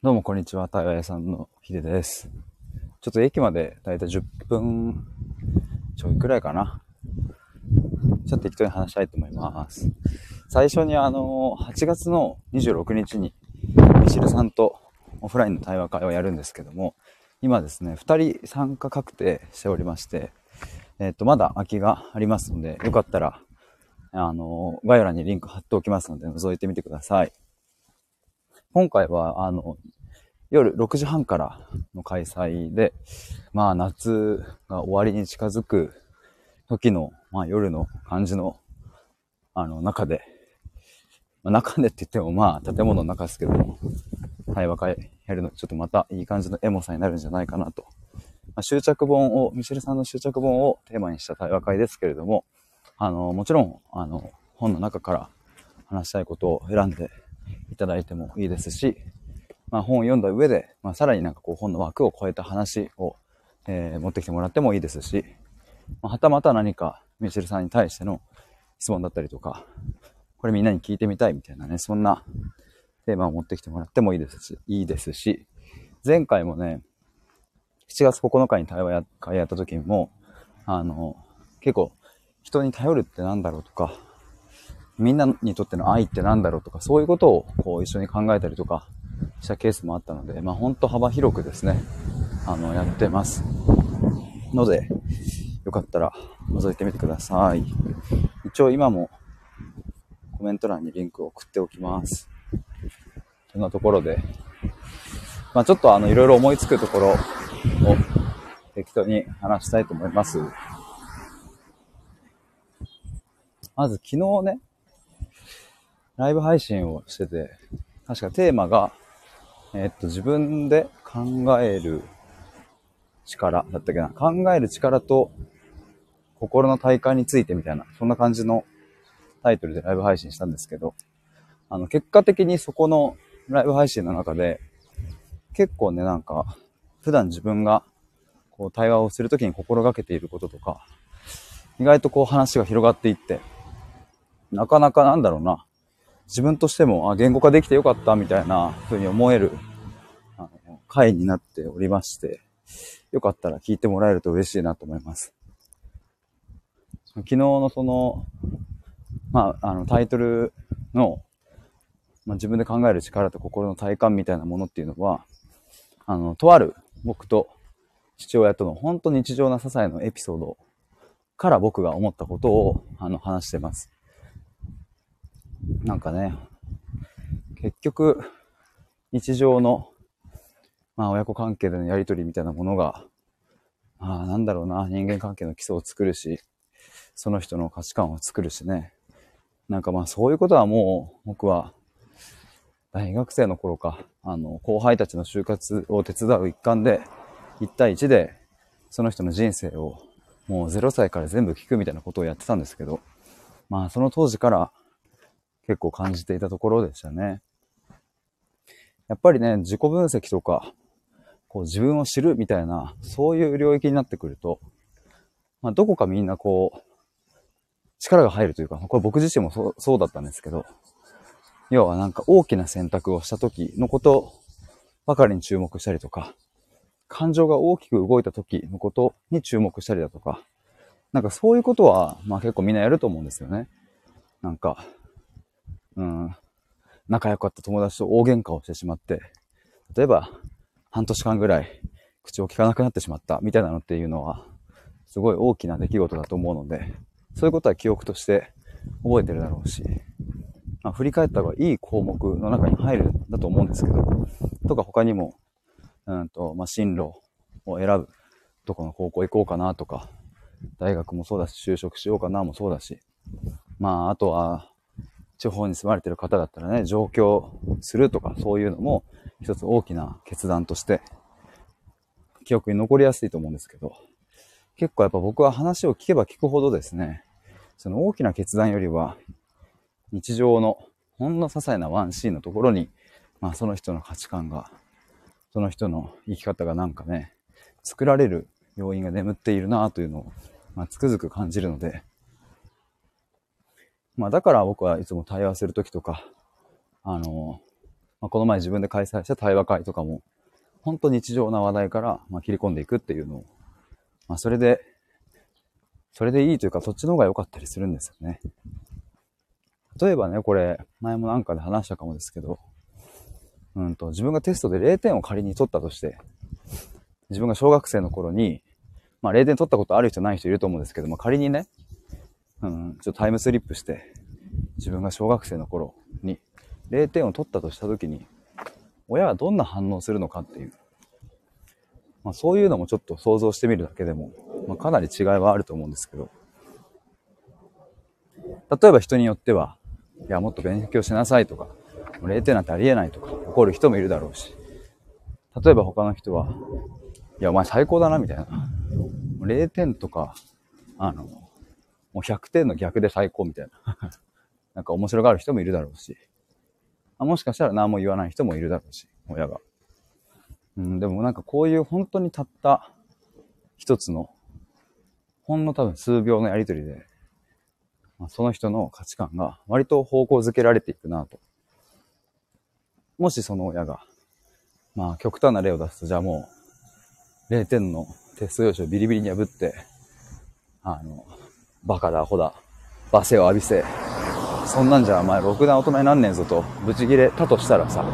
どうもこんにちは、対話屋さんのヒデです。ちょっと駅までだいたい10分ちょいくらいかな。ちょっと適当に話したいと思います。最初にあの、8月の26日に、ミシルさんとオフラインの対話会をやるんですけども、今ですね、2人参加確定しておりまして、えっ、と、まだ空きがありますので、よかったら、あの、概要欄にリンク貼っておきますので、覗いてみてください。今回は、あの、夜6時半からの開催で、まあ夏が終わりに近づく時の、まあ夜の感じの、あの中で、まあ、中でって言ってもまあ建物の中ですけども、対話会やるのちょっとまたいい感じのエモさになるんじゃないかなと。まあ、執着本を、ミシェルさんの執着本をテーマにした対話会ですけれども、あの、もちろん、あの、本の中から話したいことを選んでいただいてもいいですし、まあ、本を読んだ上で、まあ、さらになんかこう本の枠を超えた話を、えー持ってきてもらってもいいですし、まあ、はたまた何かミシェルさんに対しての質問だったりとか、これみんなに聞いてみたいみたいなね、そんなテーマを持ってきてもらってもいいですし、いいですし、前回もね、7月9日に対話会やった時も、あの、結構人に頼るってなんだろうとか、みんなにとっての愛ってなんだろうとか、そういうことをこう一緒に考えたりとかしたケースもあったので、まあ本当幅広くですね、あの、やってます。ので、よかったら覗いてみてください。一応今もコメント欄にリンクを送っておきます。そんなところで、まあちょっとあの、いろいろ思いつくところを適当に話したいと思います。まず昨日ね、ライブ配信をしてて、確かテーマが、えっと、自分で考える力だったっけな。考える力と心の体感についてみたいな、そんな感じのタイトルでライブ配信したんですけど、あの、結果的にそこのライブ配信の中で、結構ね、なんか、普段自分がこう対話をするときに心がけていることとか、意外とこう話が広がっていって、なかなかなんだろうな、自分としても、あ、言語化できてよかったみたいな風に思える、あの、回になっておりまして、よかったら聞いてもらえると嬉しいなと思います。昨日のその、まあ、あの、タイトルの、まあ、自分で考える力と心の体感みたいなものっていうのは、あの、とある僕と父親との本当日常な些細なエピソードから僕が思ったことを、あの、話してます。なんかね、結局、日常の、まあ、親子関係でのやりとりみたいなものが、まあ、なんだろうな、人間関係の基礎を作るし、その人の価値観を作るしね。なんかまあ、そういうことはもう、僕は、大学生の頃か、あの、後輩たちの就活を手伝う一環で、1対1で、その人の人生を、もう0歳から全部聞くみたいなことをやってたんですけど、まあ、その当時から結構感じていたところでしたね。やっぱりね、自己分析とか、こう自分を知るみたいな、そういう領域になってくると、まあ、どこかみんなこう、力が入るというか、これ僕自身もそそうだったんですけど、要はなんか大きな選択をした時のことばかりに注目したりとか、感情が大きく動いた時のことに注目したりだとか、なんかそういうことは、まあ結構みんなやると思うんですよね。なんか、うん、仲良かった友達と大喧嘩をしてしまって、例えば半年間ぐらい口を聞かなくなってしまったみたいなのっていうのは、すごい大きな出来事だと思うので、そういうことは記憶として覚えてるだろうし、まあ、振り返った方がいい項目の中に入るんだと思うんですけど、とか他にも、うんと、まあ、進路を選ぶ、どこの高校行こうかなとか、大学もそうだし、就職しようかなもそうだし、まあ、あとは、地方に住まれてる方だったらね、上京するとか、そういうのも一つ大きな決断として、記憶に残りやすいと思うんですけど、結構やっぱ僕は話を聞けば聞くほどですね、その大きな決断よりは、日常のほんの些細なワンシーンのところに、まあその人の価値観が、その人の生き方がなんかね、作られる要因が眠っているなというのを、まあ、つくづく感じるので、まあだから僕はいつも対話するときとか、あの、まあ、この前自分で開催した対話会とかも、本当日常な話題から、ま、切り込んでいくっていうのを、まあ、それで、それでいいというか、そっちの方が良かったりするんですよね。例えばね、これ、前もなんかで話したかもですけど、うんと、自分がテストで0点を仮に取ったとして、自分が小学生の頃に、まあ0点取ったことある人ない人いると思うんですけども、仮にね、うん、ちょっとタイムスリップして、自分が小学生の頃に0点を取ったとした時に、親はどんな反応するのかっていう。まあそういうのもちょっと想像してみるだけでも、まあ、かなり違いはあると思うんですけど、例えば人によっては、いや、もっと勉強しなさいとか、0点なんてありえないとか怒る人もいるだろうし、例えば他の人は、いや、お前最高だな、みたいな。0点とか、あの、もう100点の逆で最高みたいな。なんか面白がる人もいるだろうし、あもしかしたら何も言わない人もいるだろうし、親が。うん、でもなんかこういう本当にたった一つの、ほんの多分数秒のやりとりで、まあ、その人の価値観が割と方向づけられていくなと。もしその親が、まあ極端な例を出すと、じゃあもう0点のテスト用紙をビリビリに破って、あの、バカだ、アホだ、罵声を浴びせ、そんなんじゃお前ろくな大人になんねんぞと、ブチギレたとしたらさ、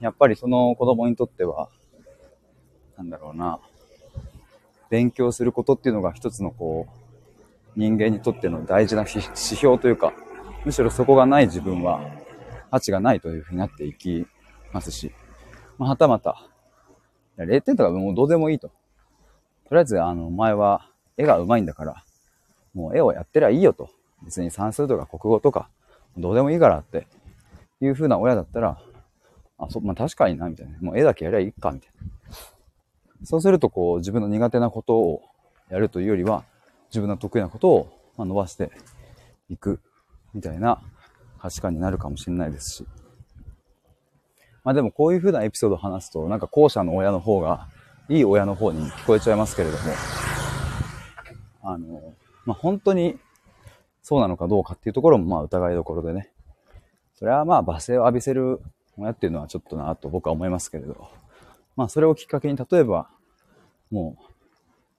やっぱりその子供にとっては、なんだろうな、勉強することっていうのが一つのこう、人間にとっての大事な指標というか、むしろそこがない自分は価値がないというふうになっていきますし、まあ、はたまた、0点とかもうどうでもいいと。とりあえず、あの、お前は絵が上手いんだから、もう絵をやってりゃいいよと。別に算数とか国語とか、どうでもいいからっていう風な親だったら、あ、そ、まあ、確かにな、みたいな。もう絵だけやりゃいいか、みたいな。そうすると、こう、自分の苦手なことをやるというよりは、自分の得意なことを、ま伸ばしていくみたいな価値観になるかもしれないですし。まあでもこういう風なエピソードを話すと、なんか後者の親の方が、いい親の方に聞こえちゃいますけれども、あの、まあ本当にそうなのかどうかっていうところもまあ疑いどころでね。それはまあ罵声を浴びせる親っていうのはちょっとなと僕は思いますけれど。まあそれをきっかけに例えば、も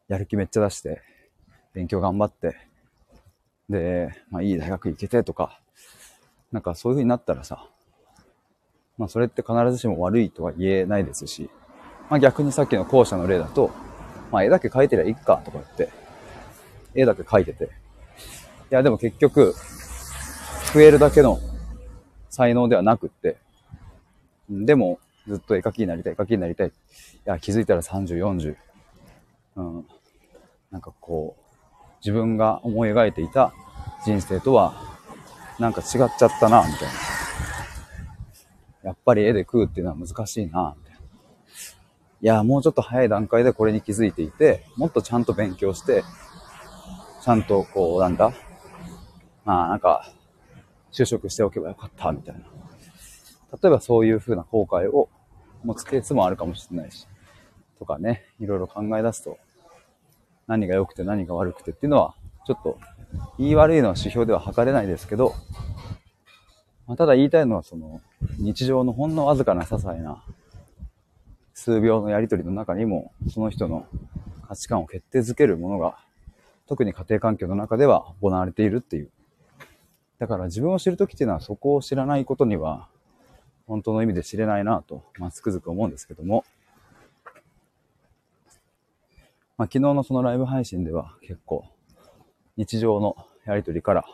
う、やる気めっちゃ出して、勉強頑張って、で、まあいい大学行けてとか、なんかそういう風になったらさ、まあそれって必ずしも悪いとは言えないですし、まあ逆にさっきの校舎の例だと、まあ絵だけ描いてりゃいいかとか言って、絵だけ描いてて、いやでも結局、増えるだけの才能ではなくって、でもずっと絵描きになりたい、絵描きになりたい。いや気づいたら30、40。うん。なんかこう、自分が思い描いていた人生とは、なんか違っちゃったな、みたいな。やっぱり絵で食うっていうのは難しいな、みたいな。いや、もうちょっと早い段階でこれに気づいていて、もっとちゃんと勉強して、ちゃんとこう、なんだ、まあなんか、就職しておけばよかった、みたいな。例えばそういう風な後悔を持つケースもあるかもしれないし、とかね、いろいろ考え出すと、何が良くて何が悪くてっていうのは、ちょっと言い悪いのは指標では測れないですけど、まあ、ただ言いたいのはその日常のほんのわずかな些細な数秒のやりとりの中にもその人の価値観を決定づけるものが特に家庭環境の中では行われているっていう。だから自分を知るときっていうのはそこを知らないことには本当の意味で知れないなと、まあ、つくづく思うんですけども、まあ、昨日のそのライブ配信では結構日常のやりとりから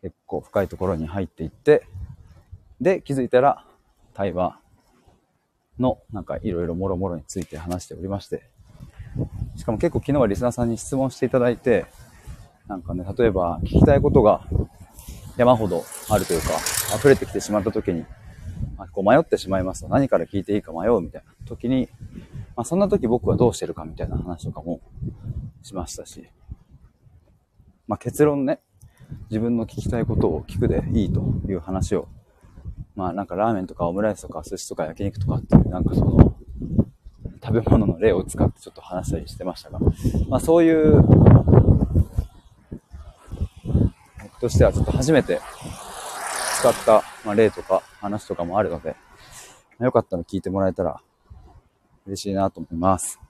結構深いところに入っていって、で、気づいたら対話のなんかいろいろもろもろについて話しておりまして、しかも結構昨日はリスナーさんに質問していただいて、なんかね、例えば聞きたいことが山ほどあるというか、溢れてきてしまった時に、まあ、こう迷ってしまいますと何から聞いていいか迷うみたいな時に、まあ、そんな時僕はどうしてるかみたいな話とかもしましたし、まあ、結論ね、自分の聞きたいことを聞くでいいという話を、まあなんかラーメンとかオムライスとか寿司とか焼肉とかっていうなんかその食べ物の例を使ってちょっと話したりしてましたが、まあそういう僕としてはちょっと初めて使ったまあ、例とか話とかもあるので、よかったら聞いてもらえたら嬉しいなと思います。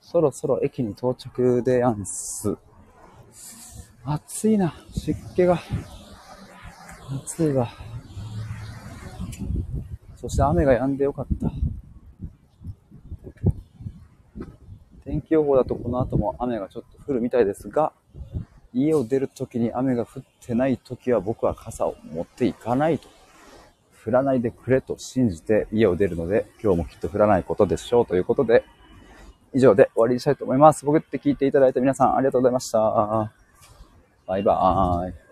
そろそろ駅に到着でやんす。暑いな。湿気が。暑いわ。そして雨が止んでよかった。天気予報だとこの後も雨がちょっと降るみたいですが、家を出るときに雨が降ってないときは僕は傘を持っていかないと。降らないでくれと信じて家を出るので、今日もきっと降らないことでしょうということで、以上で終わりにしたいと思います。僕って聞いていただいた皆さんありがとうございました。バイバーイ。